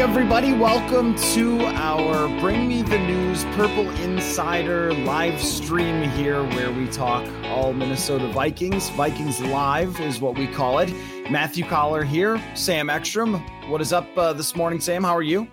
Hey, everybody, welcome to our Bring Me the News Purple Insider live stream here where we talk all Minnesota Vikings. Vikings Live is what we call it. Matthew Coller here, Sam Ekstrom. What is up uh, this morning, Sam? How are you?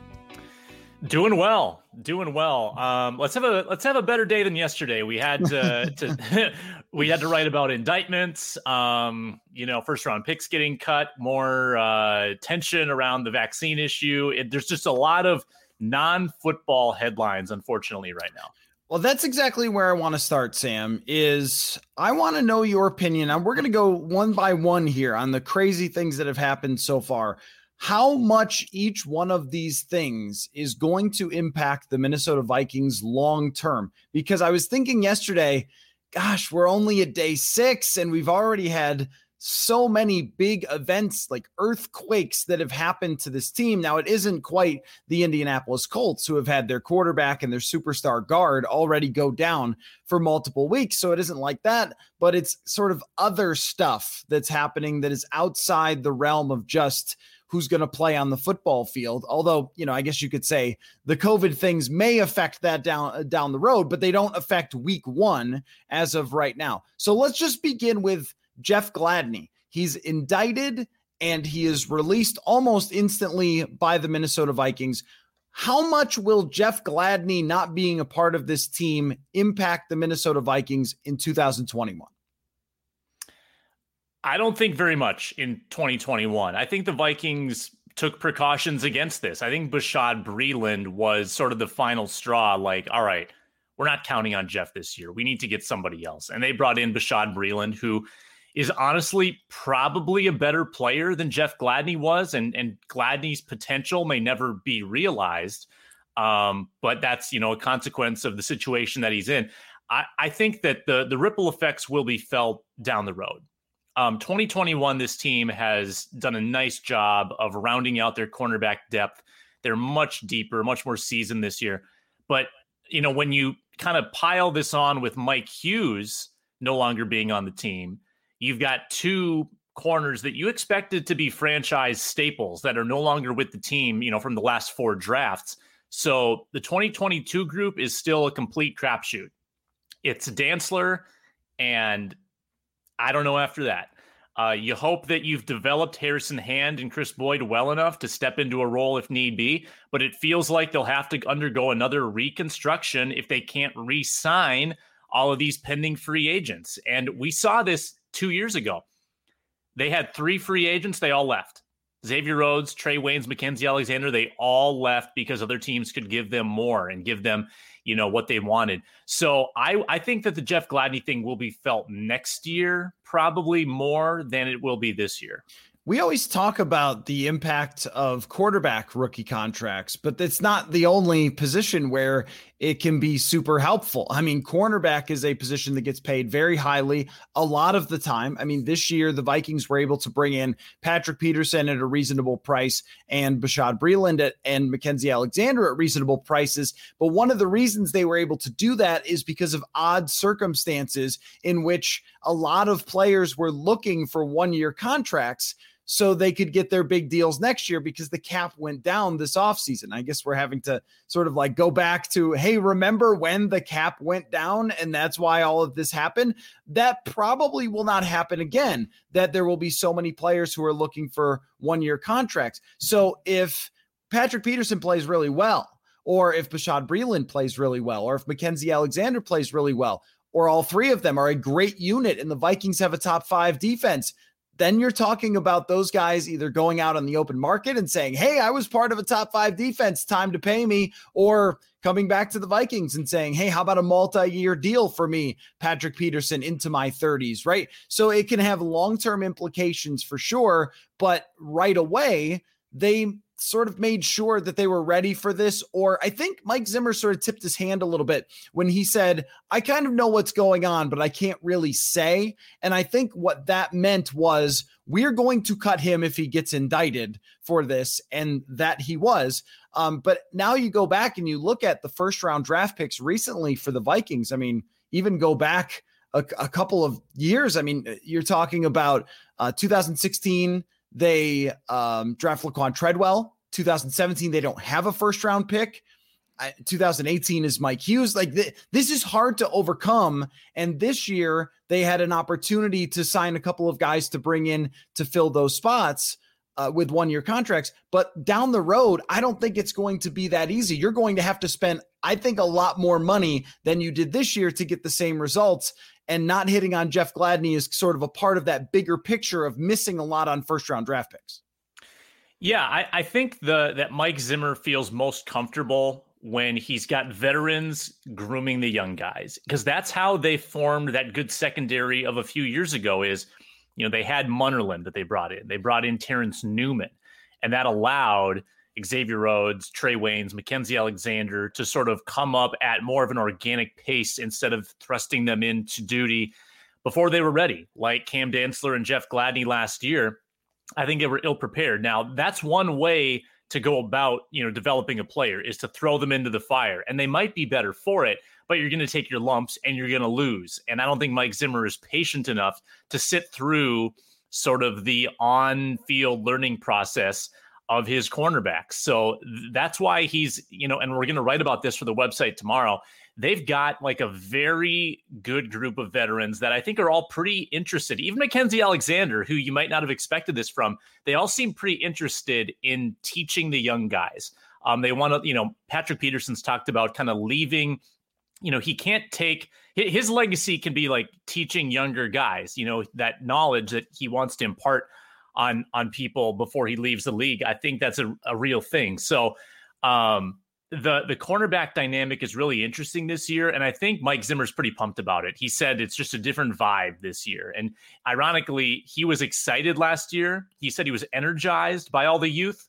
Doing well, doing well. Um, let's have a let's have a better day than yesterday. We had to, to we had to write about indictments. Um, you know, first round picks getting cut, more uh, tension around the vaccine issue. It, there's just a lot of non football headlines, unfortunately, right now. Well, that's exactly where I want to start, Sam. Is I want to know your opinion. And we're going to go one by one here on the crazy things that have happened so far how much each one of these things is going to impact the Minnesota Vikings long term. Because I was thinking yesterday, gosh, we're only at day six and we've already had so many big events like earthquakes that have happened to this team. Now, it isn't quite the Indianapolis Colts who have had their quarterback and their superstar guard already go down for multiple weeks. So it isn't like that, but it's sort of other stuff that's happening that is outside the realm of just who's going to play on the football field. Although, you know, I guess you could say the COVID things may affect that down uh, down the road, but they don't affect week 1 as of right now. So let's just begin with Jeff Gladney. He's indicted and he is released almost instantly by the Minnesota Vikings. How much will Jeff Gladney not being a part of this team impact the Minnesota Vikings in 2021? I don't think very much in 2021. I think the Vikings took precautions against this. I think Bashaud Breeland was sort of the final straw. Like, all right, we're not counting on Jeff this year. We need to get somebody else. And they brought in Bashaud Breeland, who is honestly probably a better player than Jeff Gladney was. And, and Gladney's potential may never be realized. Um, but that's, you know, a consequence of the situation that he's in. I, I think that the the ripple effects will be felt down the road. Um, 2021, this team has done a nice job of rounding out their cornerback depth. They're much deeper, much more seasoned this year. But, you know, when you kind of pile this on with Mike Hughes no longer being on the team, you've got two corners that you expected to be franchise staples that are no longer with the team, you know, from the last four drafts. So the 2022 group is still a complete crapshoot. It's Dantzler and I don't know after that. Uh, you hope that you've developed Harrison Hand and Chris Boyd well enough to step into a role if need be, but it feels like they'll have to undergo another reconstruction if they can't re sign all of these pending free agents. And we saw this two years ago. They had three free agents, they all left. Xavier Rhodes, Trey Waynes, Mackensie Alexander, they all left because other teams could give them more and give them you know what they wanted. So I I think that the Jeff Gladney thing will be felt next year probably more than it will be this year. We always talk about the impact of quarterback rookie contracts, but it's not the only position where it can be super helpful. I mean, cornerback is a position that gets paid very highly a lot of the time. I mean, this year the Vikings were able to bring in Patrick Peterson at a reasonable price and Bashaud Breeland at, and Mackensie Alexander at reasonable prices. But one of the reasons they were able to do that is because of odd circumstances in which a lot of players were looking for one year contracts so they could get their big deals next year because the cap went down this offseason. I guess we're having to sort of like go back to, hey, remember when the cap went down and that's why all of this happened? That probably will not happen again, that there will be so many players who are looking for one year contracts. So if Patrick Peterson plays really well, or if Bashaud Breeland plays really well, or if Mackensie Alexander plays really well, or all three of them are a great unit and the Vikings have a top five defense, then you're talking about those guys either going out on the open market and saying, Hey, I was part of a top five defense, time to pay me, or coming back to the Vikings and saying, Hey, how about a multi year deal for me, Patrick Peterson, into my 30s, right? So it can have long term implications for sure. But right away, they sort of made sure that they were ready for this. Or I think Mike Zimmer sort of tipped his hand a little bit when he said, I kind of know what's going on, but I can't really say. And I think what that meant was we're going to cut him if he gets indicted for this, and that he was. Um, but now you go back and you look at the first round draft picks recently for the Vikings. I mean, even go back a, a couple of years. I mean, you're talking about uh, 2016 they um, draft Laquan Treadwell. 2017, they don't have a first round pick. 2018 is Mike Hughes. Like th- this is hard to overcome. And this year they had an opportunity to sign a couple of guys to bring in to fill those spots uh, with one year contracts. But down the road, I don't think it's going to be that easy. You're going to have to spend, I think, a lot more money than you did this year to get the same results. And not hitting on Jeff Gladney is sort of a part of that bigger picture of missing a lot on first round draft picks. Yeah, I, I think the that Mike Zimmer feels most comfortable when he's got veterans grooming the young guys because that's how they formed that good secondary of a few years ago is you know, they had Munnerlyn that they brought in. They brought in Terrence Newman, and that allowed Xavier Rhodes, Trey Waynes, Mackensie Alexander to sort of come up at more of an organic pace instead of thrusting them into duty before they were ready, like Cam Dantzler and Jeff Gladney last year. I think they were ill prepared. Now, that's one way to go about, you know, developing a player is to throw them into the fire, and they might be better for it but you're going to take your lumps and you're going to lose. And I don't think Mike Zimmer is patient enough to sit through sort of the on field learning process of his cornerbacks. So that's why he's, you know, and we're going to write about this for the website tomorrow. They've got like a very good group of veterans that I think are all pretty interested. Even Mackensie Alexander, who you might not have expected this from, they all seem pretty interested in teaching the young guys. Um, they want to, you know, Patrick Peterson's talked about kind of leaving you know, he can't take his legacy can be like teaching younger guys, you know, that knowledge that he wants to impart on on people before he leaves the league. I think that's a, a real thing. So um the the cornerback dynamic is really interesting this year and i think mike zimmer's pretty pumped about it he said it's just a different vibe this year and ironically he was excited last year he said he was energized by all the youth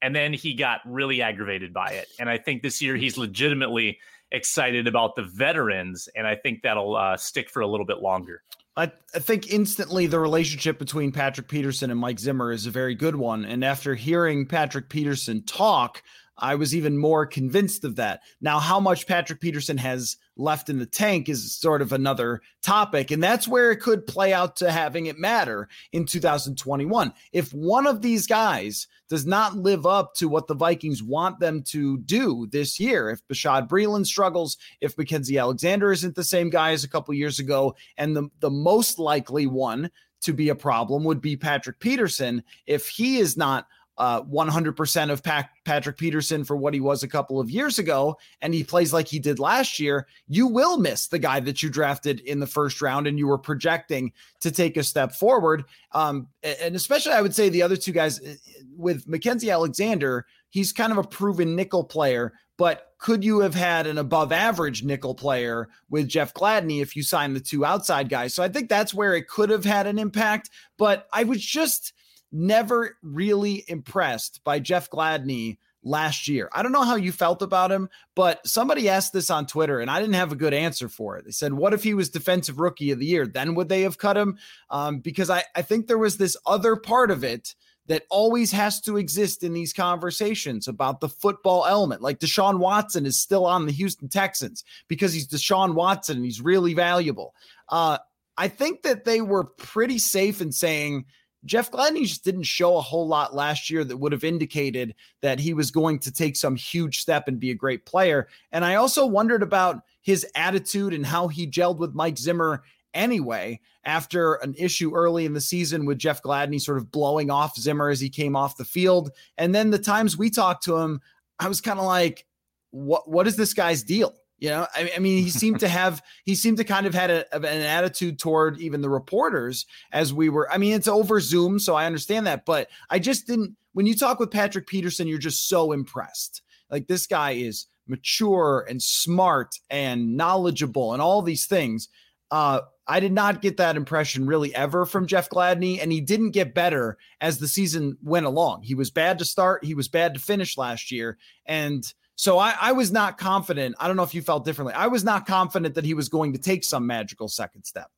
and then he got really aggravated by it and i think this year he's legitimately excited about the veterans, and I think that'll uh, stick for a little bit longer. I, I think instantly the relationship between Patrick Peterson and Mike Zimmer is a very good one. And after hearing Patrick Peterson talk, I was even more convinced of that. Now, how much Patrick Peterson has left in the tank is sort of another topic. And that's where it could play out to having it matter in 2021. If one of these guys does not live up to what the Vikings want them to do this year, if Bashaud Breeland struggles, if Mackensie Alexander isn't the same guy as a couple years ago, and the, the most likely one to be a problem would be Patrick Peterson, if he is not uh, 100% of Pat- Patrick Peterson for what he was a couple of years ago, and he plays like he did last year, you will miss the guy that you drafted in the first round and you were projecting to take a step forward. Um, and especially, I would say the other two guys uh, with Mackensie Alexander, he's kind of a proven nickel player, but could you have had an above average nickel player with Jeff Gladney if you signed the two outside guys? So I think that's where it could have had an impact. But I was just never really impressed by Jeff Gladney last year. I don't know how you felt about him, but somebody asked this on Twitter and I didn't have a good answer for it. They said, What if he was defensive rookie of the year? Then would they have cut him? Um, because I, I think there was this other part of it that always has to exist in these conversations about the football element. Like Deshaun Watson is still on the Houston Texans because he's Deshaun Watson and he's really valuable. Uh, I think that they were pretty safe in saying, Jeff Gladney just didn't show a whole lot last year that would have indicated that he was going to take some huge step and be a great player. And I also wondered about his attitude and how he gelled with Mike Zimmer anyway after an issue early in the season with Jeff Gladney sort of blowing off Zimmer as he came off the field. And then the times we talked to him, I was kind of like, what what is this guy's deal? You know, I, I, mean, he seemed to have, he seemed to kind of had a, an attitude toward even the reporters as we were. I mean, it's over Zoom, so I understand that, but I just didn't. When you talk with Patrick Peterson, you're just so impressed. Like this guy is mature and smart and knowledgeable and all these things. Uh, I did not get that impression really ever from Jeff Gladney, and he didn't get better as the season went along. He was bad to start, he was bad to finish last year, and so I, I, was not confident. I don't know if you felt differently. I was not confident that he was going to take some magical second step.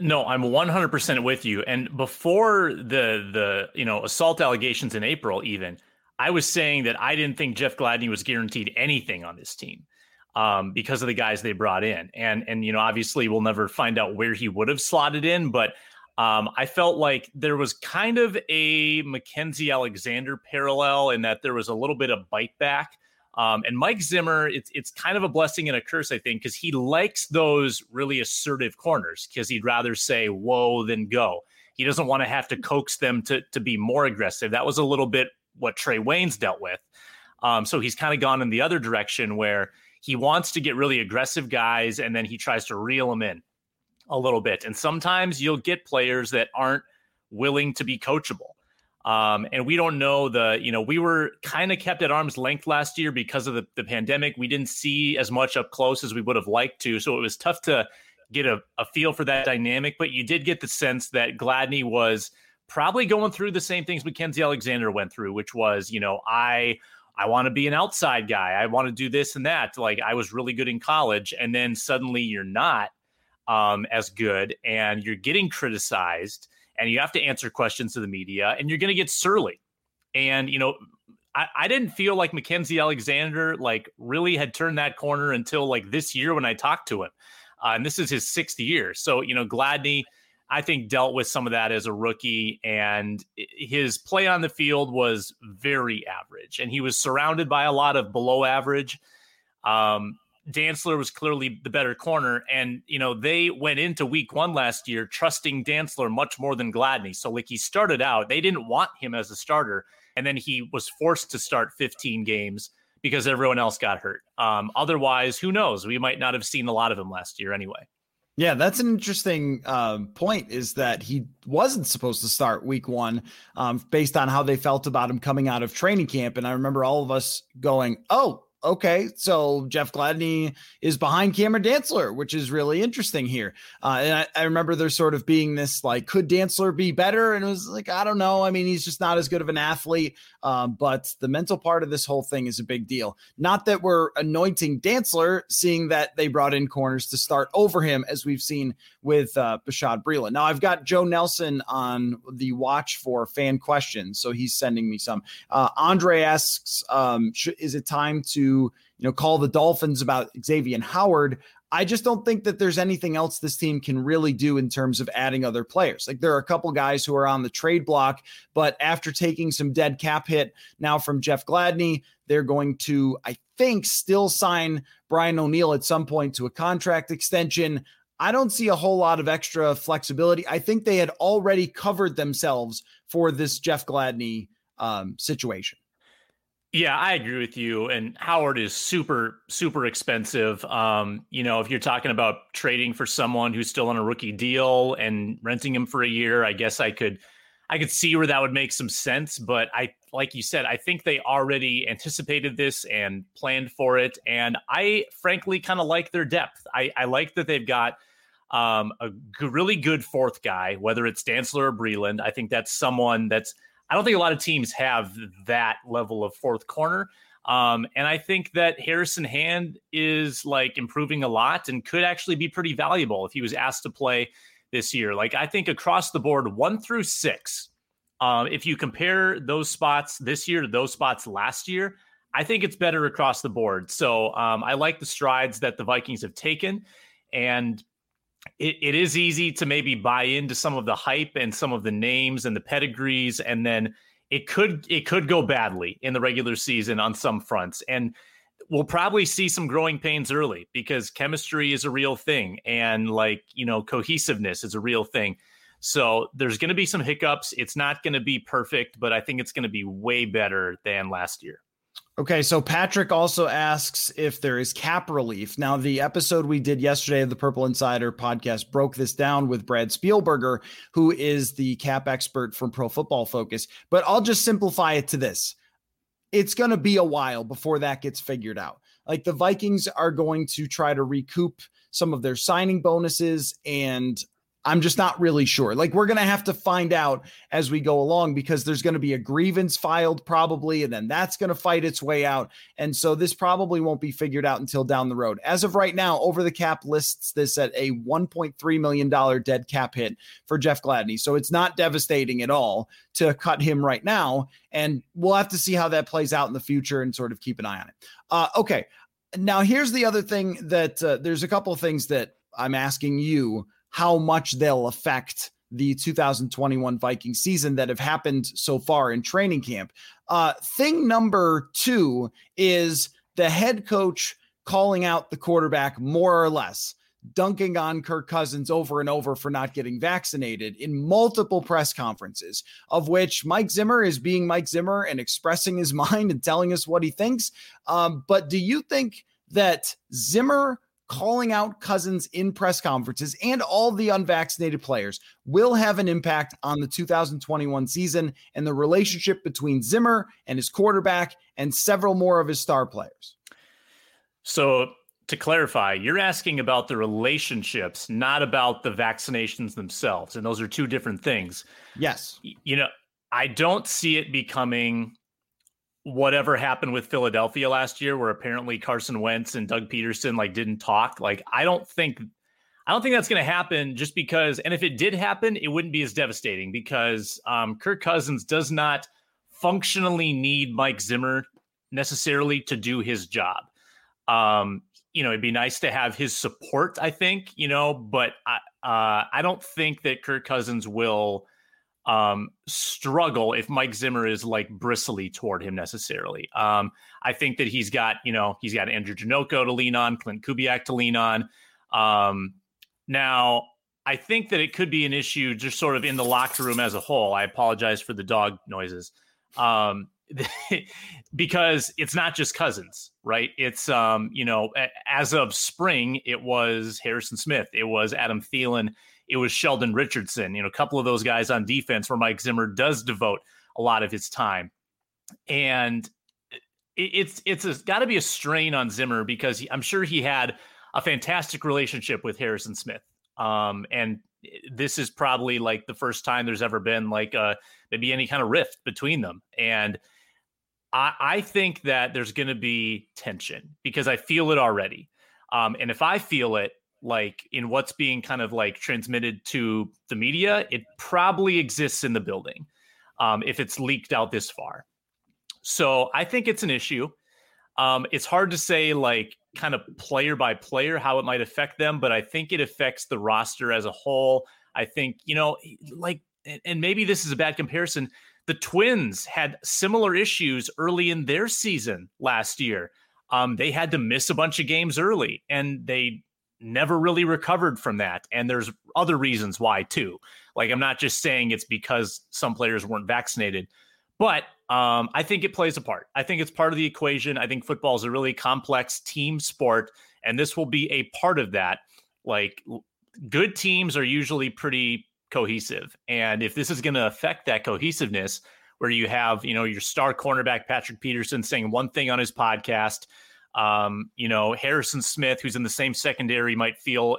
No, I'm 100% with you. And before the the you know assault allegations in April, even I was saying that I didn't think Jeff Gladney was guaranteed anything on this team um, because of the guys they brought in. And and you know obviously we'll never find out where he would have slotted in, but Um, I felt like there was kind of a Mackensie Alexander parallel in that there was a little bit of bite back. Um, and Mike Zimmer, it's it's kind of a blessing and a curse, I think, because he likes those really assertive corners because he'd rather say "whoa" than go. He doesn't want to have to coax them to to be more aggressive. That was a little bit what Trey Waynes dealt with. Um, so he's kind of gone in the other direction where he wants to get really aggressive guys and then he tries to reel them in a little bit. And sometimes you'll get players that aren't willing to be coachable. Um, and we don't know the, you know, we were kind of kept at arm's length last year because of the, the pandemic. We didn't see as much up close as we would have liked to. So it was tough to get a, a feel for that dynamic. But you did get the sense that Gladney was probably going through the same things Mackensie Alexander went through, which was, you know, I I want to be an outside guy. I want to do this and that. Like I was really good in college, and then suddenly you're not um, as good, and you're getting criticized, and you have to answer questions to the media, and you're going to get surly. And you know, I, I didn't feel like Mackensie Alexander like really had turned that corner until like this year when I talked to him, uh, and this is his sixth year. So you know, Gladney I think dealt with some of that as a rookie, and his play on the field was very average, and he was surrounded by a lot of below average. Um, Dantzler was clearly the better corner, and you know they went into Week One last year trusting Dantzler much more than Gladney. So like he started out, they didn't want him as a starter, and then he was forced to start 15 games because everyone else got hurt. Um, otherwise, who knows? We might not have seen a lot of him last year anyway. Yeah, that's an interesting um, point. Is that he wasn't supposed to start week one, um, based on how they felt about him coming out of training camp, and I remember all of us going, "Oh, okay, so Jeff Gladney is behind Cameron Dantzler, which is really interesting here. Uh, and I, I, remember there sort of being this like, could Dantzler be better? And it was like, I don't know. I mean, he's just not as good of an athlete. Um, but the mental part of this whole thing is a big deal. Not that we're anointing Dantzler, seeing that they brought in corners to start over him, as we've seen with uh, Bashaud Breeland. Now, I've got Joe Nelson on the watch for fan questions, so he's sending me some. Uh, Andre asks, um, sh- "Is it time to you know call the Dolphins about Xavien Howard?" I just don't think that there's anything else this team can really do in terms of adding other players. Like there are a couple guys who are on the trade block, but after taking some dead cap hit now from Jeff Gladney, they're going to, I think, still sign Brian O'Neill at some point to a contract extension. I don't see a whole lot of extra flexibility. I think they had already covered themselves for this Jeff Gladney um, situation. Yeah, I agree with you. And Howard is super, super expensive. Um, you know, if you're talking about trading for someone who's still on a rookie deal and renting him for a year, I guess I could, I could see where that would make some sense. But I, like you said, I think they already anticipated this and planned for it. And I, frankly, kind of like their depth. I, I like that they've got um, a g- really good fourth guy, whether it's Dantzler or Breeland. I think that's someone that's, I don't think a lot of teams have that level of fourth corner. Um, and I think that Harrison Hand is like improving a lot and could actually be pretty valuable if he was asked to play this year. Like I think across the board, one through six, um, if you compare those spots this year to those spots last year, I think it's better across the board. So um, I like the strides that the Vikings have taken. And it, it is easy to maybe buy into some of the hype and some of the names and the pedigrees and then it could it could go badly in the regular season on some fronts. And we'll probably see some growing pains early because chemistry is a real thing and like you know cohesiveness is a real thing. So there's going to be some hiccups. It's not going to be perfect but i think it's going to be way better than last year Okay, so Patrick also asks if there is cap relief. Now, the episode we did yesterday of the Purple Insider podcast broke this down with Brad Spielberger, who is the cap expert from Pro Football Focus. But I'll just simplify it to this it's going to be a while before that gets figured out. Like the Vikings are going to try to recoup some of their signing bonuses and I'm just not really sure. Like we're going to have to find out as we go along because there's going to be a grievance filed probably and then that's going to fight its way out. And so this probably won't be figured out until down the road. As of right now, over the cap lists this at a 1.3 million dollar dead cap hit for Jeff Gladney. So it's not devastating at all to cut him right now and we'll have to see how that plays out in the future and sort of keep an eye on it. Uh, okay. Now here's the other thing that uh, there's a couple of things that I'm asking you how much they'll affect the 2021 Viking season that have happened so far in training camp. Uh, thing number two is the head coach calling out the quarterback more or less dunking on Kirk Cousins over and over for not getting vaccinated in multiple press conferences, of which Mike Zimmer is being Mike Zimmer and expressing his mind and telling us what he thinks. Um, but do you think that Zimmer calling out Cousins in press conferences and all the unvaccinated players will have an impact on the 2021 season and the relationship between Zimmer and his quarterback and several more of his star players? So to clarify, you're asking about the relationships, not about the vaccinations themselves. And those are two different things. Yes. You know, I don't see it becoming whatever happened with Philadelphia last year, where apparently Carson Wentz and Doug Pederson like didn't talk. Like, I don't think I don't think that's going to happen just because, and if it did happen, it wouldn't be as devastating because um, Kirk Cousins does not functionally need Mike Zimmer necessarily to do his job. Um, you know, it'd be nice to have his support, I think, you know, but I, uh, I don't think that Kirk Cousins will um, struggle if Mike Zimmer is like bristly toward him necessarily. Um, I think that he's got, you know, he's got Andrew Janocko to lean on, Klint Kubiak to lean on. Um, now, I think that it could be an issue just sort of in the locker room as a whole. I apologize for the dog noises. Um, because it's not just Cousins, right? It's um, you know, as of spring, it was Harrison Smith, it was Adam Thielen, it was Sheldon Richardson. You know, a couple of those guys on defense where Mike Zimmer does devote a lot of his time, and it's it's got to be a strain on Zimmer because he, I'm sure he had a fantastic relationship with Harrison Smith. Um, and this is probably like the first time there's ever been like uh maybe any kind of rift between them. And I, I think that there's going to be tension because I feel it already. Um, and if I feel it, like in what's being kind of like transmitted to the media, it probably exists in the building um, if it's leaked out this far. So I think it's an issue. Um, it's hard to say like kind of player by player how it might affect them, but I think it affects the roster as a whole. I think you know, like, and maybe this is a bad comparison. The Twins had similar issues early in their season last year. Um, they had to miss a bunch of games early, and they never really recovered from that. And there's other reasons why too. Like I'm not just saying it's because some players weren't vaccinated, but um, I think it plays a part. I think it's part of the equation. I think football is a really complex team sport, and this will be a part of that. Like good teams are usually pretty cohesive. And if this is going to affect that cohesiveness, where you have, you know, your star cornerback Patrick Peterson saying one thing on his podcast, um, you know, Harrison Smith, who's in the same secondary, might feel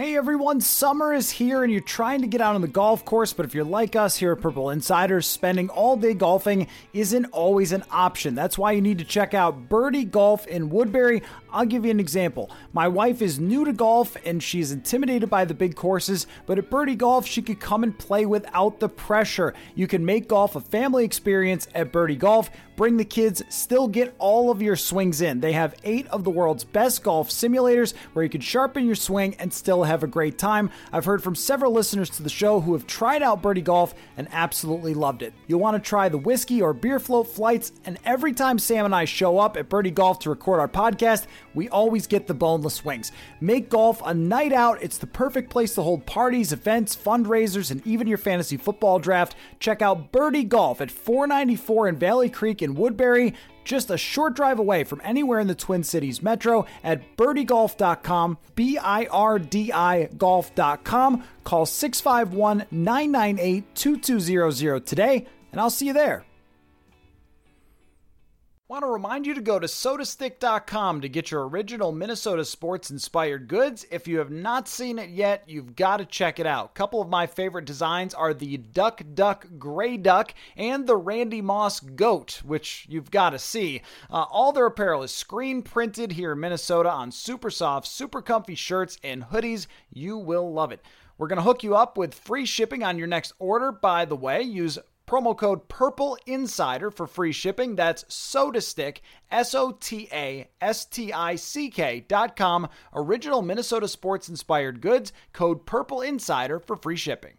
Hey everyone, summer is here and you're trying to get out on the golf course, but if you're like us here at Purple Insiders, spending all day golfing isn't always an option. That's why you need to check out Birdi Golf in Woodbury. I'll give you an example. My wife is new to golf and she's intimidated by the big courses, but at Birdi Golf, she could come and play without the pressure. You can make golf a family experience at Birdi Golf. Bring the kids, still get all of your swings in. They have eight of the world's best golf simulators where you can sharpen your swing and still have a great time. I've heard from several listeners to the show who have tried out Birdi Golf and absolutely loved it. You'll want to try the whiskey or beer float flights, and every time Sam and I show up at Birdi Golf to record our podcast, we always get the boneless wings. Make golf a night out. It's the perfect place to hold parties, events, fundraisers, and even your fantasy football draft. Check out Birdi Golf at 494 in Valley Creek in Woodbury just a short drive away from anywhere in the Twin Cities metro at birdigolf.com, B I R D I golf.com. Call 651 998 2200 today, and I'll see you there. Want to remind you to go to sotastick.com to get your original Minnesota sports inspired goods. If you have not seen it yet, you've got to check it out. A couple of my favorite designs are the Duck Duck Gray Duck and the Randy Moss Goat, which you've got to see. Uh, all their apparel is screen printed here in Minnesota on super soft, super comfy shirts and hoodies. You will love it. We're going to hook you up with free shipping on your next order. By the way, use Promo code Purple Insider for free shipping. That's SotaStick, S O T A S T I C K dot com. Original Minnesota sports inspired goods. Code Purple Insider for free shipping.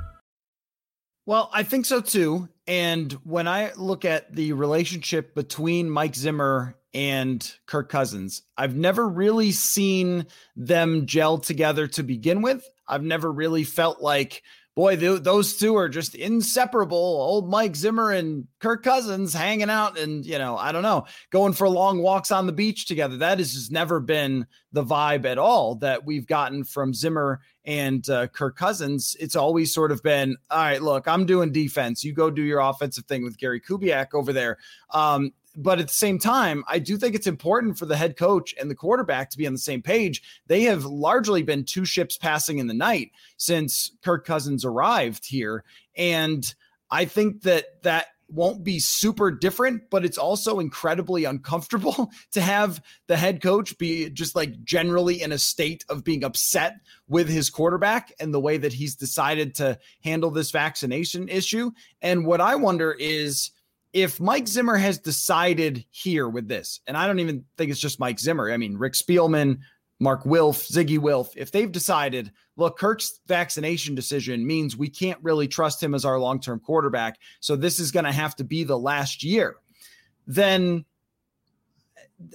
Well, I think so too. And when I look at the relationship between Mike Zimmer and Kirk Cousins, I've never really seen them gel together to begin with. I've never really felt like boy, th- those two are just inseparable. Old Mike Zimmer and Kirk Cousins hanging out and, you know, I don't know, going for long walks on the beach together. That has just never been the vibe at all that we've gotten from Zimmer and uh, Kirk Cousins. It's always sort of been, all right, look, I'm doing defense. You go do your offensive thing with Gary Kubiak over there. Um, but at the same time, I do think it's important for the head coach and the quarterback to be on the same page. They have largely been two ships passing in the night since Kirk Cousins arrived here. And I think that that won't be super different, but it's also incredibly uncomfortable to have the head coach be just like generally in a state of being upset with his quarterback and the way that he's decided to handle this vaccination issue. And what I wonder is, if Mike Zimmer has decided here with this, and I don't even think it's just Mike Zimmer. I mean, Rick Spielman, Mark Wilf, Zygi Wilf, if they've decided, look, Kirk's vaccination decision means we can't really trust him as our long term quarterback. So this is going to have to be the last year, then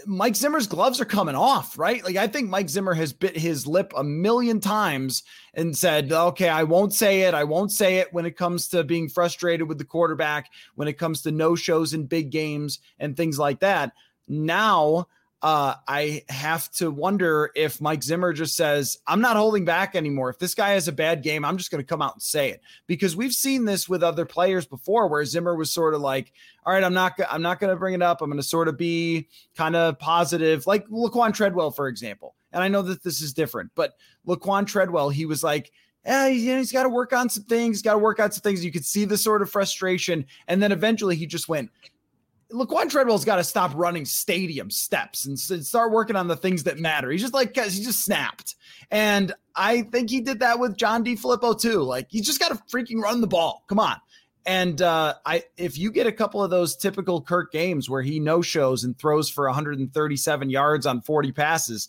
Mike Zimmer's gloves are coming off, right? Like I think Mike Zimmer has bit his lip a million times and said, "Okay, I won't say it. I won't say it when it comes to being frustrated with the quarterback, when it comes to no-shows in big games and things like that." Now, uh, I have to wonder if Mike Zimmer just says, I'm not holding back anymore. If this guy has a bad game, I'm just going to come out and say it because we've seen this with other players before where Zimmer was sort of like, all right, I'm not, I'm not going to bring it up. I'm going to sort of be kind of positive, like Laquan Treadwell, for example. And I know that this is different, but Laquan Treadwell, he was like, yeah, you know, he's got to work on some things, got to work on some things. You could see the sort of frustration. And then eventually he just went, Laquan Treadwell's got to stop running stadium steps and start working on the things that matter. He's just like he just snapped, and I think he did that with John DeFilippo too. Like you just got to freaking run the ball. Come on. And uh, I, if you get a couple of those typical Kirk games where he no shows and throws for 137 yards on 40 passes,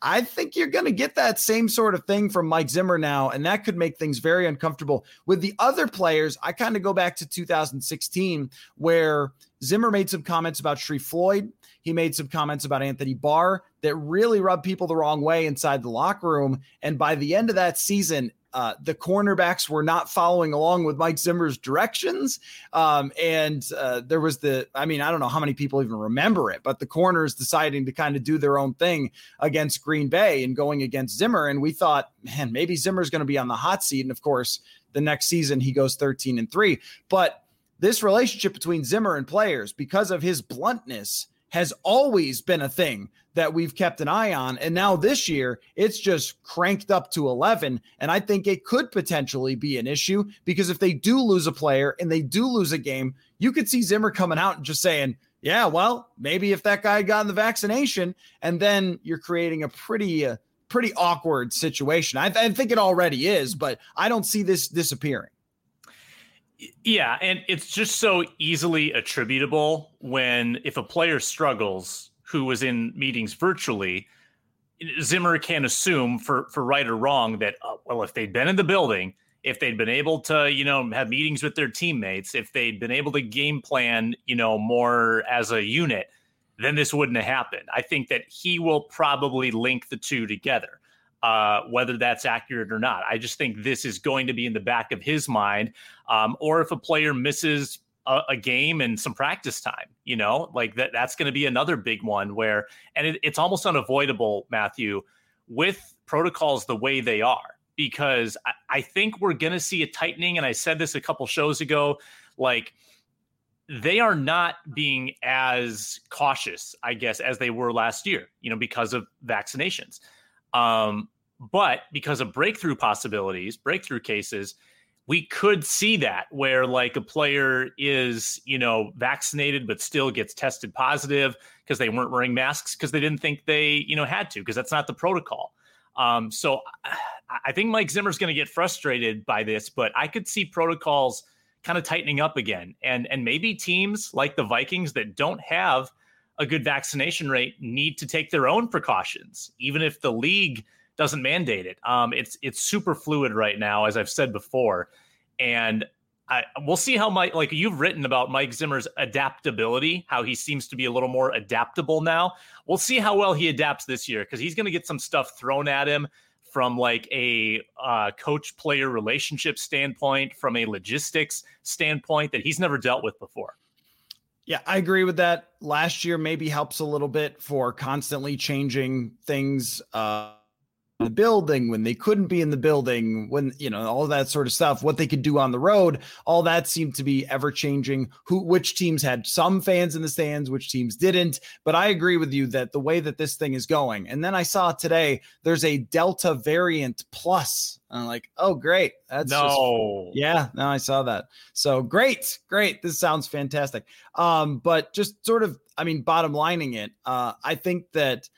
I think you're going to get that same sort of thing from Mike Zimmer now, and that could make things very uncomfortable. With the other players, I kind of go back to 2016, where Zimmer made some comments about Sharrif Floyd. He made some comments about Anthony Barr that really rubbed people the wrong way inside the locker room. And by the end of that season, uh, the cornerbacks were not following along with Mike Zimmer's directions. Um, and uh, there was the, I mean, I don't know how many people even remember it, but the corners deciding to kind of do their own thing against Green Bay and going against Zimmer. And we thought, man, maybe Zimmer's going to be on the hot seat. And of course, the next season he goes 13 and three. But this relationship between Zimmer and players, because of his bluntness, has always been a thing that we've kept an eye on. And now this year, it's just cranked up to 11. And I think it could potentially be an issue because if they do lose a player and they do lose a game, you could see Zimmer coming out and just saying, yeah, well, maybe if that guy got in the vaccination, and then you're creating a pretty, uh, pretty awkward situation. I, th- I think it already is, but I don't see this disappearing. Yeah, and it's just so easily attributable when if a player struggles who was in meetings virtually, Zimmer can assume for for right or wrong that uh, well if they'd been in the building, if they'd been able to, you know, have meetings with their teammates, if they'd been able to game plan, you know, more as a unit, then this wouldn't have happened. I think that he will probably link the two together uh, whether that's accurate or not. I just think this is going to be in the back of his mind. Um, or if a player misses a, a, game and some practice time, you know, like that, that's going to be another big one where, and it, it's almost unavoidable, Matthew, with protocols the way they are, because I, I think we're going to see a tightening. And I said this a couple shows ago, like, they are not being as cautious, I guess, as they were last year, you know, because of vaccinations. Um, but because of breakthrough possibilities, breakthrough cases, we could see that where like a player is, you know, vaccinated but still gets tested positive because they weren't wearing masks because they didn't think they, you know, had to because that's not the protocol. Um, so I think Mike Zimmer's going to get frustrated by this, but I could see protocols kind of tightening up again, and and maybe teams like the Vikings that don't have a good vaccination rate need to take their own precautions, even if the league doesn't mandate it. Um, it's it's super fluid right now, as I've said before, and I, we'll see how Mike. Like you've written about Mike Zimmer's adaptability, how he seems to be a little more adaptable now. We'll see how well he adapts this year because he's going to get some stuff thrown at him from like a uh, coach player relationship standpoint, from a logistics standpoint that he's never dealt with before. Yeah, I agree with that. Last year maybe helps a little bit for constantly changing things. Uh, the building, when they couldn't be in the building, when you know all that sort of stuff, what they could do on the road, all that seemed to be ever changing. Who, which teams had some fans in the stands, which teams didn't. But I agree with you that the way that this thing is going, and then I saw today there's a Delta variant plus. I'm like, oh great, that's no, just, yeah, no, I saw that. So great, great. This sounds fantastic. Um, but just sort of, I mean, bottom lining it, uh, I think that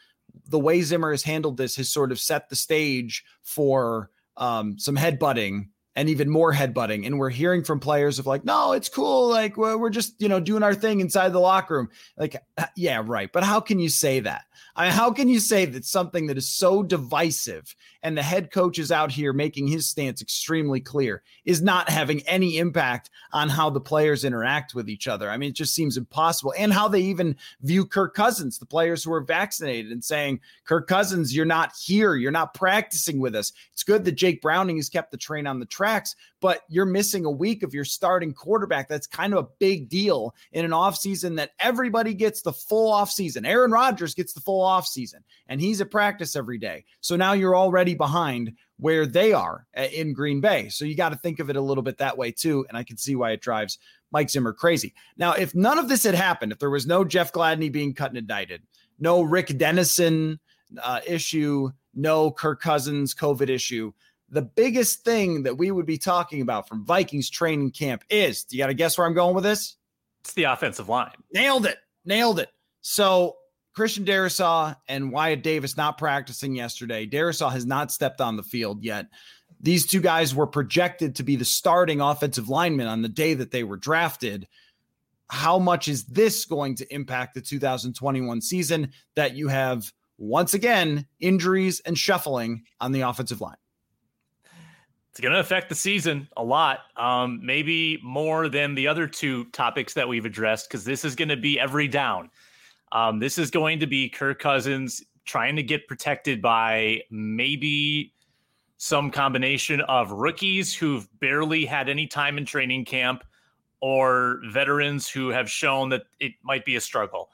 the way Zimmer has handled this has sort of set the stage for um, some headbutting and even more headbutting. And we're hearing from players of like, no, it's cool. Like we're just, you know, doing our thing inside the locker room. Like, uh, yeah, right. But how can you say that? I mean, how can you say that something that is so divisive and the head coach is out here making his stance extremely clear is not having any impact on how the players interact with each other? I mean, it just seems impossible. And how they even view Kirk Cousins, the players who are vaccinated, and saying, Kirk Cousins, you're not here. You're not practicing with us. It's good that Jake Browning has kept the train on the tracks, but you're missing a week of your starting quarterback. That's kind of a big deal in an offseason that everybody gets the full offseason. Aaron Rodgers gets the full offseason, and he's at practice every day. So now you're already behind where they are uh, in Green Bay. So you got to think of it a little bit that way too. And I can see why it drives Mike Zimmer crazy. Now, if none of this had happened, if there was no Jeff Gladney being cut and indicted, no Rick Dennison uh, issue, no Kirk Cousins COVID issue, the biggest thing that we would be talking about from Vikings training camp is do you got to guess where I'm going with this? It's the offensive line. Nailed it. Nailed it. So Christian Darrisaw and Wyatt Davis not practicing yesterday. Darrisaw has not stepped on the field yet. These two guys were projected to be the starting offensive linemen on the day that they were drafted. How much is this going to impact the 2021 season that you have once again injuries and shuffling on the offensive line? It's going to affect the season a lot, um, maybe more than the other two topics that we've addressed, because this is going to be every down. Um, this is going to be Kirk Cousins trying to get protected by maybe some combination of rookies who've barely had any time in training camp or veterans who have shown that it might be a struggle.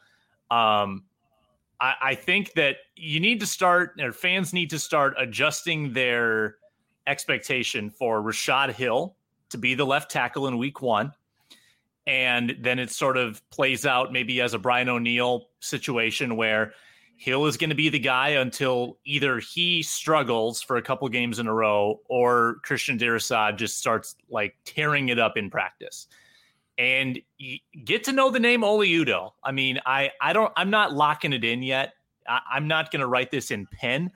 Um, I, I think that you need to start, or fans need to start adjusting their expectation for Rashod Hill to be the left tackle in week one. And then it sort of plays out maybe as a Brian O'Neill situation where Hill is going to be the guy until either he struggles for a couple games in a row or Christian Darrisaw just starts like tearing it up in practice. And get to know the name Oli Udoh. I mean, I I don't I'm not locking it in yet. I, I'm not going to write this in pen,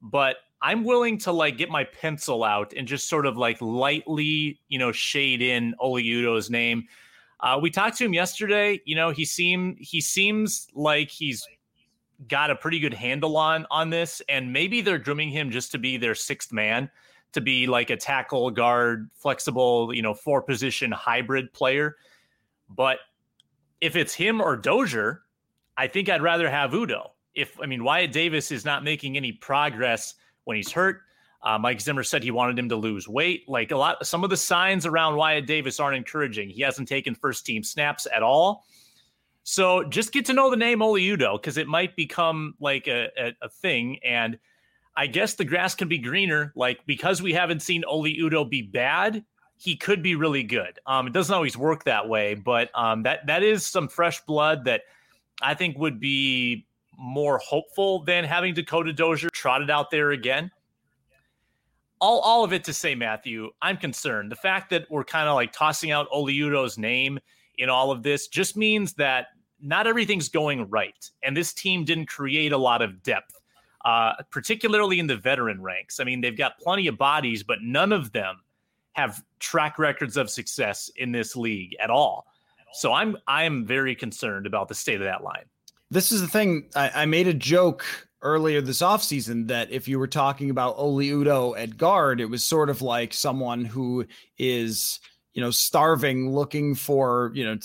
but I'm willing to like get my pencil out and just sort of like lightly, you know, shade in Oli Udoh's name. Uh, we talked to him yesterday. You know, he seemed he seems like he's got a pretty good handle on on this, and maybe they're grooming him just to be their sixth man, to be like a tackle, guard, flexible, you know, four position hybrid player. But if it's him or Dozier, I think I'd rather have Udoh. If I mean Wyatt Davis is not making any progress when he's hurt. Uh, Mike Zimmer said he wanted him to lose weight. Like a lot, some of the signs around Wyatt Davis aren't encouraging. He hasn't taken first team snaps at all. So just get to know the name Oli Udoh because it might become like a, a, a, thing. And I guess the grass can be greener. Like because we haven't seen Oli Udoh be bad, he could be really good. Um, it doesn't always work that way, but um, that that is some fresh blood that I think would be more hopeful than having Dakota Dozier trotted out there again. all, all of it to say, Matthew, I'm concerned. The fact that we're kind of like tossing out Oli Udoh's name in all of this just means that not everything's going right. And this team didn't create a lot of depth, uh, particularly in the veteran ranks. I mean, they've got plenty of bodies, but none of them have track records of success in this league at all. So I'm I'm very concerned about the state of that line. This is the thing. I, I made a joke earlier this offseason that if you were talking about Oli Udoh at guard, it was sort of like someone who is you know starving looking for you know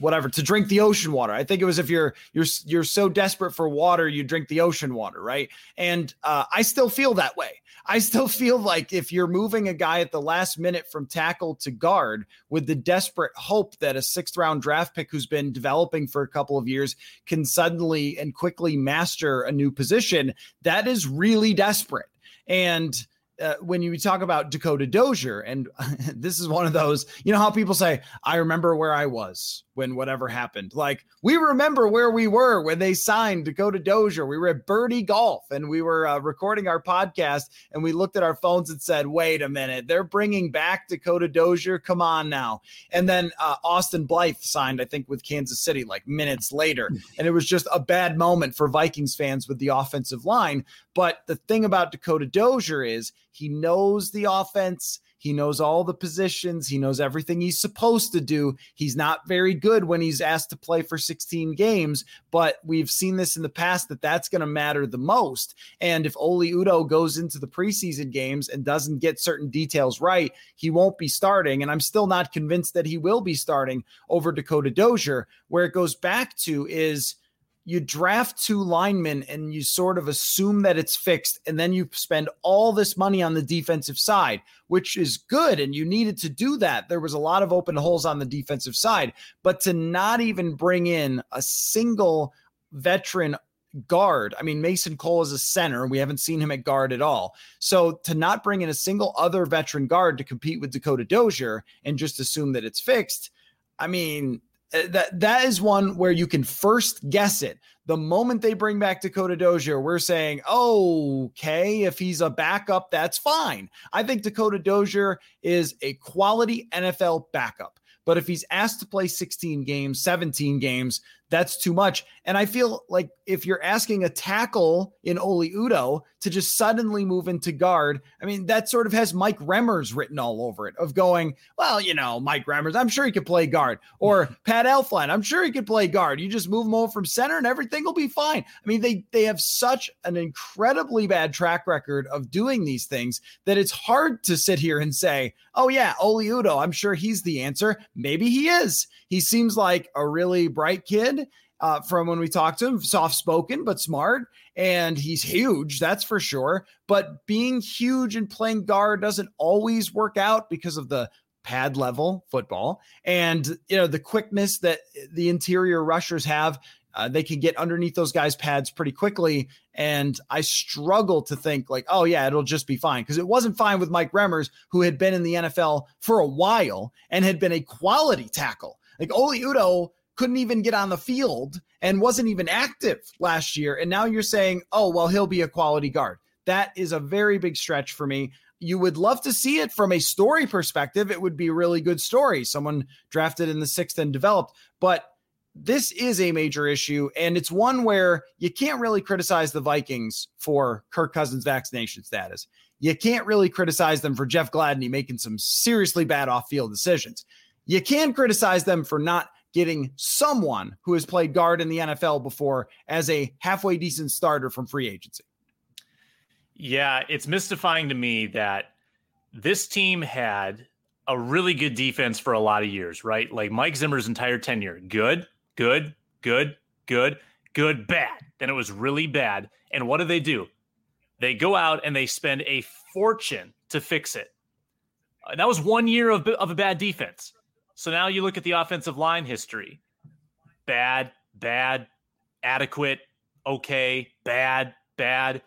whatever to drink the ocean water. I think it was if you're you're you're so desperate for water you drink the ocean water right? And uh, i still feel that way. I still feel like if you're moving a guy at the last minute from tackle to guard with the desperate hope that a sixth round draft pick who's been developing for a couple of years can suddenly and quickly master a new position, that is really desperate. And uh, when you talk about Dakota Dozier, and this is one of those, you know how people say, I remember where I was when whatever happened. Like we remember where we were when they signed Dakota Dozier. We were at Birdi Golf and we were uh, recording our podcast and we looked at our phones and said, wait a minute, they're bringing back Dakota Dozier. Come on now. And then uh, Austin Blythe signed, I think, with Kansas City like minutes later. Hmm. And it was just a bad moment for Vikings fans with the offensive line. But the thing about Dakota Dozier is he knows the offense. He knows all the positions. He knows everything he's supposed to do. He's not very good when he's asked to play for 16 games, but we've seen this in the past that that's going to matter the most. And if Oli Udoh goes into the preseason games and doesn't get certain details right, he won't be starting. And I'm still not convinced that he will be starting over Dakota Dozier. Where it goes back to is you draft two linemen and you sort of assume that it's fixed and then you spend all this money on the defensive side which is good and you needed to do that. There was a lot of open holes on the defensive side but to not even bring in a single veteran guard i mean mason cole is a center we haven't seen him at guard at all. So to not bring in a single other veteran guard to compete with dakota dozier and just assume that it's fixed i mean Uh, that that is one where you can first guess it. The moment they bring back Dakota Dozier, we're saying, okay, if he's a backup, that's fine. I think Dakota Dozier is a quality NFL backup. But if he's asked to play 16 games, 17 games, that's too much. And I feel like if you're asking a tackle in Oli Udoh to just suddenly move into guard, I mean, that sort of has Mike Remmers written all over it of going, well, you know, Mike Remmers, I'm sure he could play guard. Or Pat Elflein, I'm sure he could play guard. You just move him over from center and everything will be fine. I mean, they they have such an incredibly bad track record of doing these things that it's hard to sit here and say, oh yeah, Oli Udoh, I'm sure he's the answer. Maybe he is. He seems like a really bright kid uh, from when we talked to him, soft spoken, but smart. And he's huge, that's for sure. But being huge and playing guard doesn't always work out because of the pad level football and you know the quickness that the interior rushers have uh, they can get underneath those guys pads pretty quickly and i struggle to think like oh yeah it'll just be fine because it wasn't fine with mike remmers who had been in the nfl for a while and had been a quality tackle like Oli Udoh couldn't even get on the field and wasn't even active last year. And now you're saying, oh, well, he'll be a quality guard. That is a very big stretch for me. You would love to see it from a story perspective. It would be a really good story. Someone drafted in the sixth and developed. But this is a major issue. And it's one where you can't really criticize the Vikings for Kirk Cousins' vaccination status. You can't really criticize them for Jeff Gladney making some seriously bad off field decisions. You can criticize them for not getting someone who has played guard in the NFL before as a halfway decent starter from free agency. Yeah, it's mystifying to me that this team had a really good defense for a lot of years, right? Like Mike Zimmer's entire tenure. Good, good, good, good, good, bad. Then it was really bad. And what do they do? They go out and they spend a fortune to fix it. Uh, that was one year of, of a bad defense. So now you look at the offensive line history bad, bad, adequate, okay, bad, bad.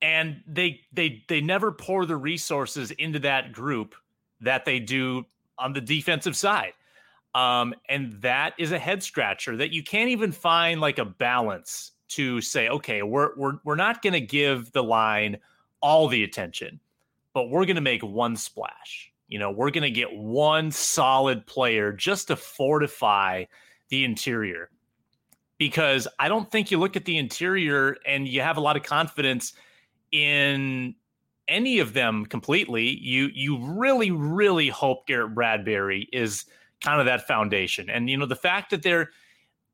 And they they they never pour the resources into that group that they do on the defensive side. Um, and that is a head scratcher that you can't even find like a balance to say, okay, we're we're we're not gonna give the line all the attention but we're going to make one splash. You know, we're going to get one solid player just to fortify the interior. Because I don't think you look at the interior and you have a lot of confidence in any of them completely. You you really really hope Garrett Bradbury is kind of that foundation. And you know, the fact that they're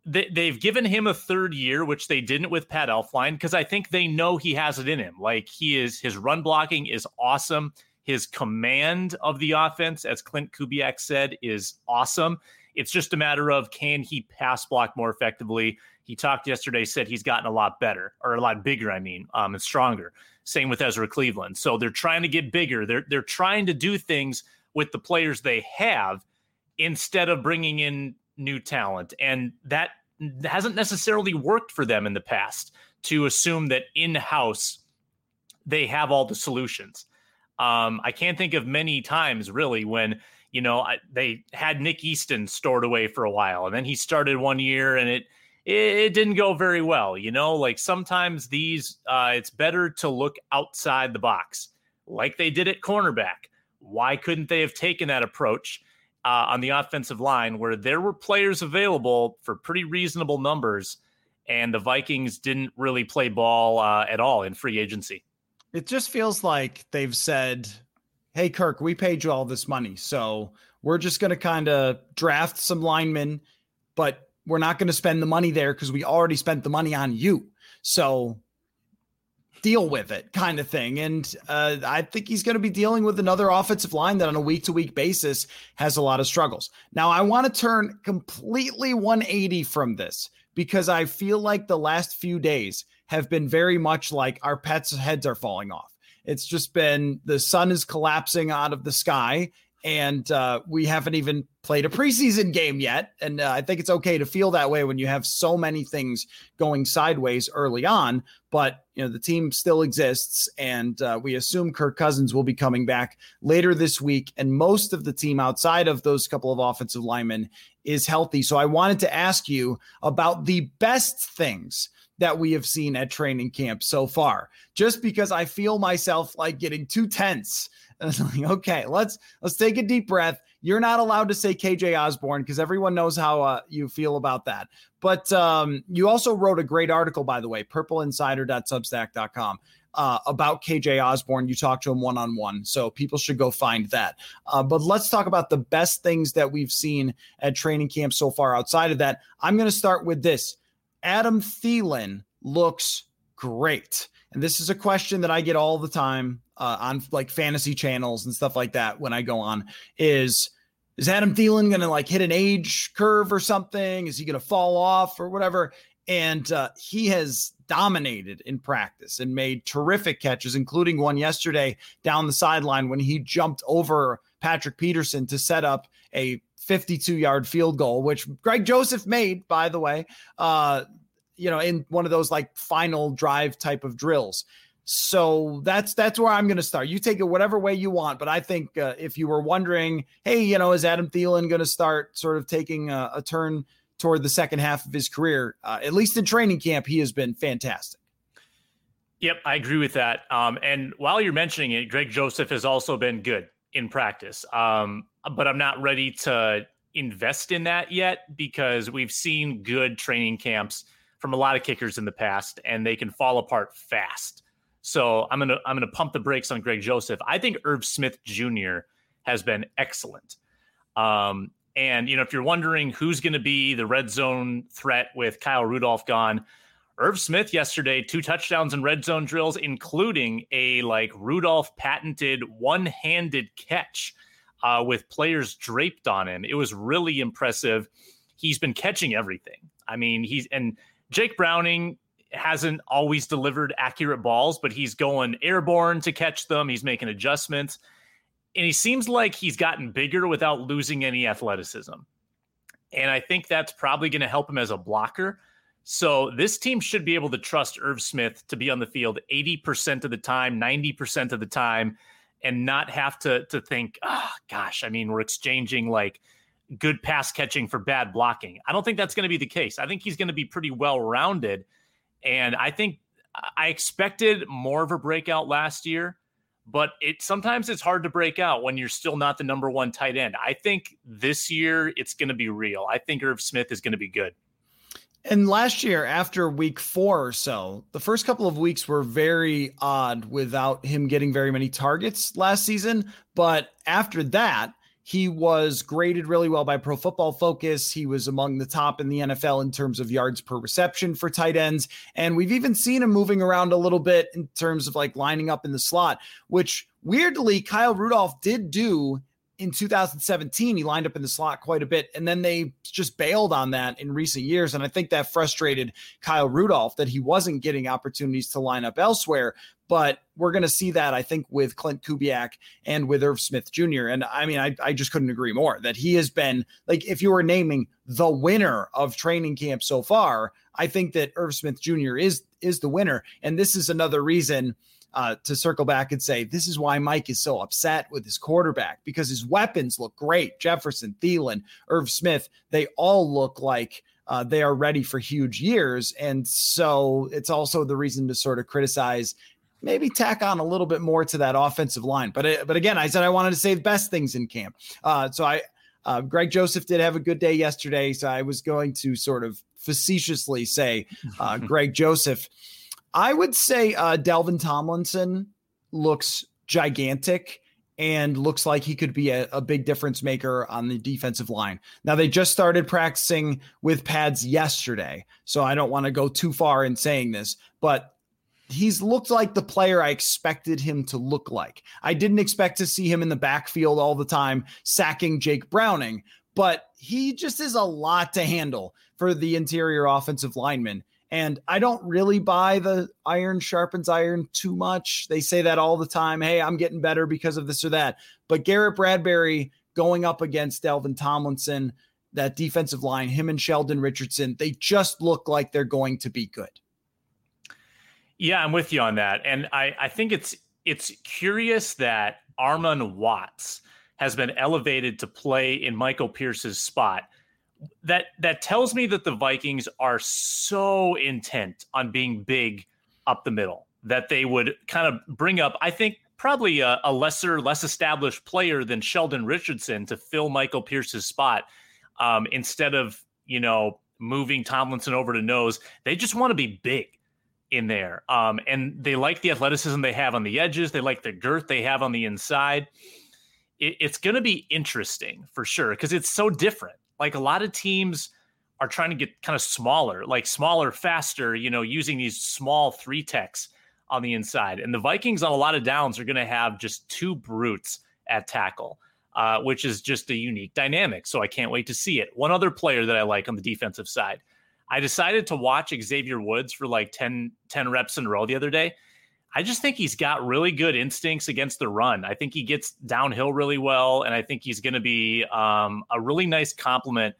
they, they've given him a third year, which they didn't with Pat Elflein, because I think they know he has it in him. Like he is, his run blocking is awesome. His command of the offense, as Klint Kubiak said, is awesome. It's just a matter of can he pass block more effectively. He talked yesterday, said he's gotten a lot better or a lot bigger. I mean, um, and stronger. Same with Ezra Cleveland. So they're trying to get bigger. They're they're trying to do things with the players they have instead of bringing in new talent. And that hasn't necessarily worked for them in the past to assume that in house they have all the solutions. Um, I can't think of many times really when you know I, they had Nick Easton stored away for a while, and then he started one year and it it, it didn't go very well. You know, like sometimes these uh, it's better to look outside the box, like they did at cornerback. Why couldn't they have taken that approach? uh, on the offensive line where there were players available for pretty reasonable numbers, and the Vikings didn't really play ball uh, at all in free agency. It just feels like they've said, "Hey, Kirk, we paid you all this money, so we're just going to kind of draft some linemen, but we're not going to spend the money there because we already spent the money on you." So deal with it kind of thing. And uh, I think he's going to be dealing with another offensive line that on a week to week basis has a lot of struggles. Now, I want to turn completely 180 from this because I feel like the last few days have been very much like our pets' heads are falling off. It's just been the sun is collapsing out of the sky and uh, we haven't even played a preseason game yet. And uh, I think it's okay to feel that way when you have so many things going sideways early on. But you know the team still exists, and uh, we assume Kirk Cousins will be coming back later this week. And most of the team outside of those couple of offensive linemen is healthy. So I wanted to ask you about the best things that we have seen at training camp so far, just because I feel myself like getting too tense like, okay, let's let's take a deep breath. You're not allowed to say KJ Osborne because everyone knows how uh, you feel about that. But um, you also wrote a great article, by the way, purpleinsider.substack.com. Uh, about KJ Osborne. You talked to him one on one, so people should go find that. Uh, but let's talk about the best things that we've seen at training camp so far. Outside of that, I'm going to start with this. Adam Thielen looks great. And this is a question that I get all the time uh, on like fantasy channels and stuff like that when I go on is is Adam Thielen going to like hit an age curve or something? Is he going to fall off or whatever? And uh, he has dominated in practice and made terrific catches, including one yesterday down the sideline when he jumped over Patrick Peterson to set up a 52 yard field goal, which Greg Joseph made, by the way, uh, you know, in one of those like final drive type of drills. So that's that's where I'm going to start. You take it whatever way you want, but I think uh, if you were wondering, hey, you know, is Adam Thielen going to start sort of taking a, a, turn toward the second half of his career? Uh, at least in training camp, he has been fantastic. Yep, I agree with that. Um, and while you're mentioning it, Greg Joseph has also been good in practice, um, but I'm not ready to invest in that yet because we've seen good training camps from a lot of kickers in the past, and they can fall apart fast. So I'm gonna I'm gonna pump the brakes on Greg Joseph. I think Irv Smith Jr. has been excellent. Um, and you know, if you're wondering who's to be the red zone threat with Kyle Rudolph gone, Irv Smith yesterday two touchdowns in red zone drills, including a like Rudolph patented one-handed catch uh, with players draped on him. It was really impressive. He's been catching everything. I mean, he's and Jake Browning hasn't always delivered accurate balls, but he's going airborne to catch them. He's making adjustments. And he seems like he's gotten bigger without losing any athleticism. And I think that's probably going to help him as a blocker. So this team should be able to trust Irv Smith to be on the field 80% of the time, 90% of the time, and not have to to think, oh, gosh, I mean, we're exchanging like good pass catching for bad blocking. I don't think that's going to be the case. I think he's going to be pretty well rounded and I think I expected more of a breakout last year, but it sometimes it's hard to break out when you're still not the number one tight end. I think this year it's going to be real. I think Irv Smith is going to be good. And last year, after week four or so, the first couple of weeks were very odd without him getting very many targets last season. But after that, he was graded really well by Pro Football Focus. He was among the top in the NFL in terms of yards per reception for tight ends. And we've even seen him moving around a little bit in terms of like lining up in the slot, which weirdly Kyle Rudolph did do in 2017, he lined up in the slot quite a bit, and then they just bailed on that in recent years. And I think that frustrated Kyle Rudolph that he wasn't getting opportunities to line up elsewhere. But we're going to see that, I think, with Klint Kubiak and with Irv Smith Jr. And I mean, I, I just couldn't agree more that he has been like, if you were naming the winner of training camp so far, I think that Irv Smith Jr. is is the winner. And this is another reason uh, to circle back and say this is why Mike is so upset with his quarterback because his weapons look great. Jefferson, Thielen, Irv Smith, they all look like uh, they are ready for huge years. And so it's also the reason to sort of criticize, maybe tack on a little bit more to that offensive line. But uh, but again, I said I wanted to say the best things in camp. Uh, so I uh, Greg Joseph did have a good day yesterday, so I was going to sort of facetiously say uh, Greg Joseph I would say uh, Dalvin Tomlinson looks gigantic and looks like he could be a, a, big difference maker on the defensive line. Now, they just started practicing with pads yesterday, so I don't want to go too far in saying this, but he's looked like the player I expected him to look like. I didn't expect to see him in the backfield all the time sacking Jake Browning, but he just is a lot to handle for the interior offensive lineman. And I don't really buy the iron sharpens iron too much. They say that all the time. Hey, I'm getting better because of this or that. But Garrett Bradbury going up against Dalvin Tomlinson, that defensive line, him and Sheldon Richardson, they just look like they're going to be good. Yeah, I'm with you on that. And I, I think it's it's curious that Armon Watts has been elevated to play in Michael Pierce's spot that that tells me that the Vikings are so intent on being big up the middle that they would kind of bring up, I think, probably a, a lesser, less established player than Sheldon Richardson to fill Michael Pierce's spot um, instead of you know moving Tomlinson over to nose. They just want to be big in there, um, and they like the athleticism they have on the edges. They like the girth they have on the inside. It, it's going to be interesting for sure because it's so different like a lot of teams are trying to get kind of smaller, like smaller, faster, you know, using these small three techs on the inside. And the Vikings on a lot of downs are going to have just two brutes at tackle, uh, which is just a unique dynamic. So I can't wait to see it. One other player that I like on the defensive side. I decided to watch Xavier Woods for like 10, 10 reps in a row the other day. I just think he's got really good instincts against the run. I think he gets downhill really well, and I think he's going to be um, a really nice complement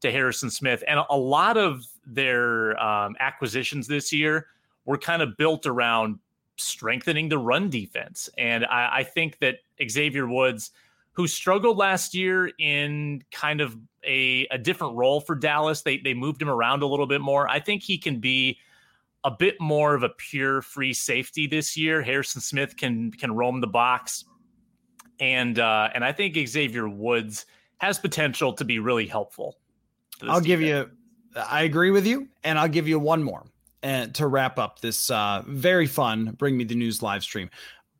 to Harrison Smith. And a lot of their um, acquisitions this year were kind of built around strengthening the run defense. And I, I think that Xavier Woods, who struggled last year in kind of a, a different role for Dallas, they they moved him around a little bit more. I think he can be a bit more of a pure free safety this year. Harrison Smith can can roam the box, and uh, and I think Xavier Woods has potential to be really helpful. I'll give you. I agree with you, and I'll give you one more and to wrap up this uh, very fun bring me the news live stream.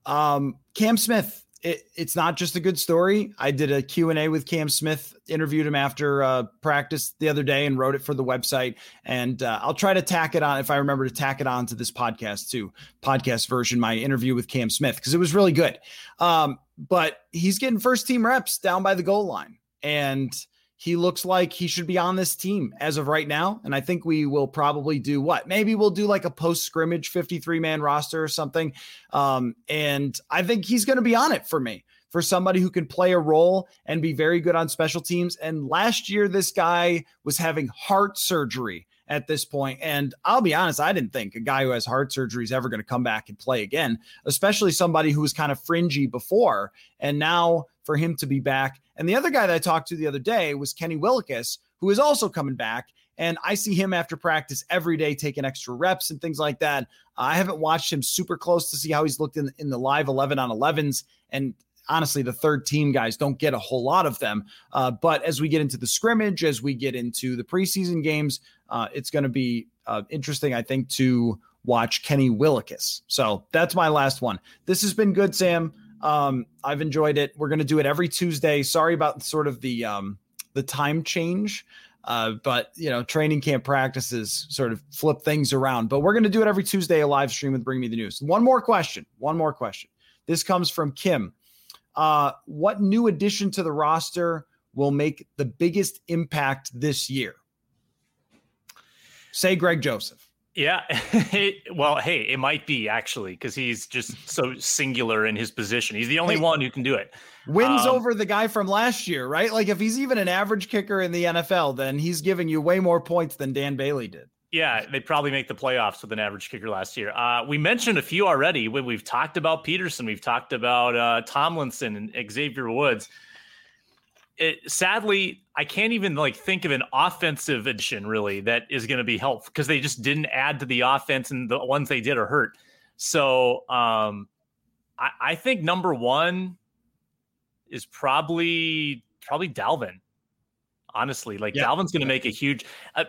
Um, Cam Smith it, it's not just a good story. I did a Q&A with Cam Smith, interviewed him after uh, practice the other day and wrote it for the website. And uh, I'll try to tack it on if I remember to tack it on to this podcast too, podcast version, my interview with Cam Smith, because it was really good. Um, but he's getting first team reps down by the goal line. And – he looks like he should be on this team as of right now. And I think we will probably do what? Maybe we'll do like a post scrimmage 53 man roster or something. Um, and I think he's going to be on it for me for somebody who can play a role and be very good on special teams. And last year, this guy was having heart surgery at this point. And I'll be honest, I didn't think a guy who has heart surgery is ever going to come back and play again, especially somebody who was kind of fringy before. And now for him to be back. And the other guy that I talked to the other day was Kenny Willekes, who is also coming back. And I see him after practice every day taking extra reps and things like that. I haven't watched him super close to see how he's looked in, in the live 11 on 11s. And honestly, the third team guys don't get a whole lot of them. Uh, but as we get into the scrimmage, as we get into the preseason games, uh, it's going to be uh, interesting, I think, to watch Kenny Willekes. So that's my last one. This has been good, Sam. Um, I've enjoyed it. We're going to do it every Tuesday. Sorry about sort of the um, the time change. Uh, but you know, training camp practices sort of flip things around. But we're going to do it every Tuesday, a live stream with Bring Me the News. One more question. One more question. This comes from Kim. Uh, what new addition to the roster will make the biggest impact this year? Say Greg Joseph. Yeah. well, hey, it might be actually because he's just so singular in his position. He's the only hey, one who can do it. Wins um, over the guy from last year, right? Like if he's even an average kicker in the NFL, then he's giving you way more points than Dan Bailey did. Yeah, they probably make the playoffs with an average kicker last year. Uh, we mentioned a few already when we've talked about Peterson, we've talked about uh, Tomlinson and Xavier Woods it, sadly, I can't even like think of an offensive addition really that is going to be helpful because they just didn't add to the offense, and the ones they did are hurt. So um, I, I think number one is probably probably Dalvin. Honestly, like yeah. Dalvin's going to make a huge. Uh,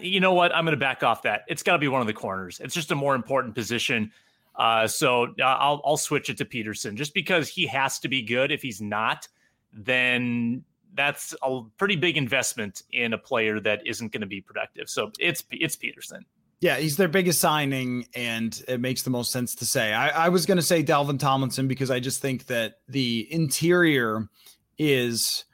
you know what? I'm going to back off that. It's got to be one of the corners. It's just a more important position. Uh, so uh, I'll I'll switch it to Peterson just because he has to be good. If he's not, then that's a pretty big investment in a player that isn't going to be productive. So it's it's Peterson. Yeah, he's their biggest signing, and it makes the most sense to say. I, I was going to say Dalvin Tomlinson because I just think that the interior is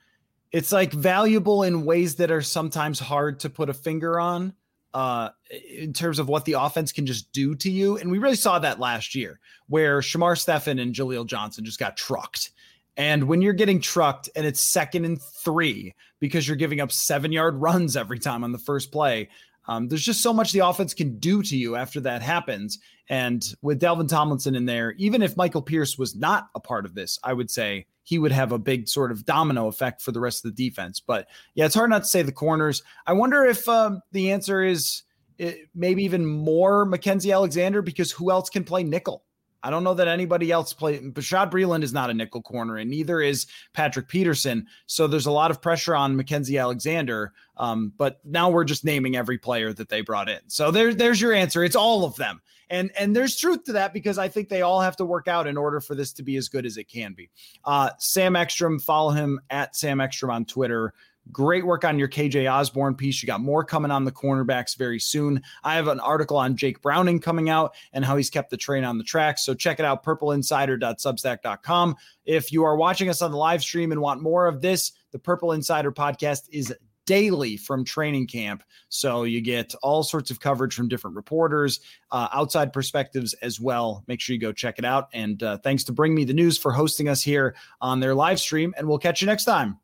it's like valuable in ways that are sometimes hard to put a finger on uh, in terms of what the offense can just do to you. And we really saw that last year where Shamar Stephen and Jaleel Johnson just got trucked. And when you're getting trucked and it's second and three because you're giving up seven yard runs every time on the first play, um, there's just so much the offense can do to you after that happens. And with Dalvin Tomlinson in there, even if Michael Pierce was not a part of this, I would say he would have a big sort of domino effect for the rest of the defense. But yeah, it's hard not to say the corners. I wonder if um, the answer is it, eh, maybe even more Mackensie Alexander because who else can play nickel? I don't know that anybody else play. Bashaud Breeland is not a nickel corner, and neither is Patrick Peterson. So there's a lot of pressure on Mackensie Alexander. Um, but now we're just naming every player that they brought in. So there, there's your answer. It's all of them. And and there's truth to that because I think they all have to work out in order for this to be as good as it can be. Uh, Sam Ekstrom, follow him at Sam Ekstrom on Twitter. Great work on your KJ Osborne piece. You got more coming on the cornerbacks very soon. I have an article on Jake Browning coming out and how he's kept the train on the track. So check it out, purpleinsider.substack.com. If you are watching us on the live stream and want more of this, the Purple Insider podcast is daily from training camp. So you get all sorts of coverage from different reporters, uh, outside perspectives as well. Make sure you go check it out. And uh, thanks to Bring Me the News for hosting us here on their live stream. And we'll catch you next time.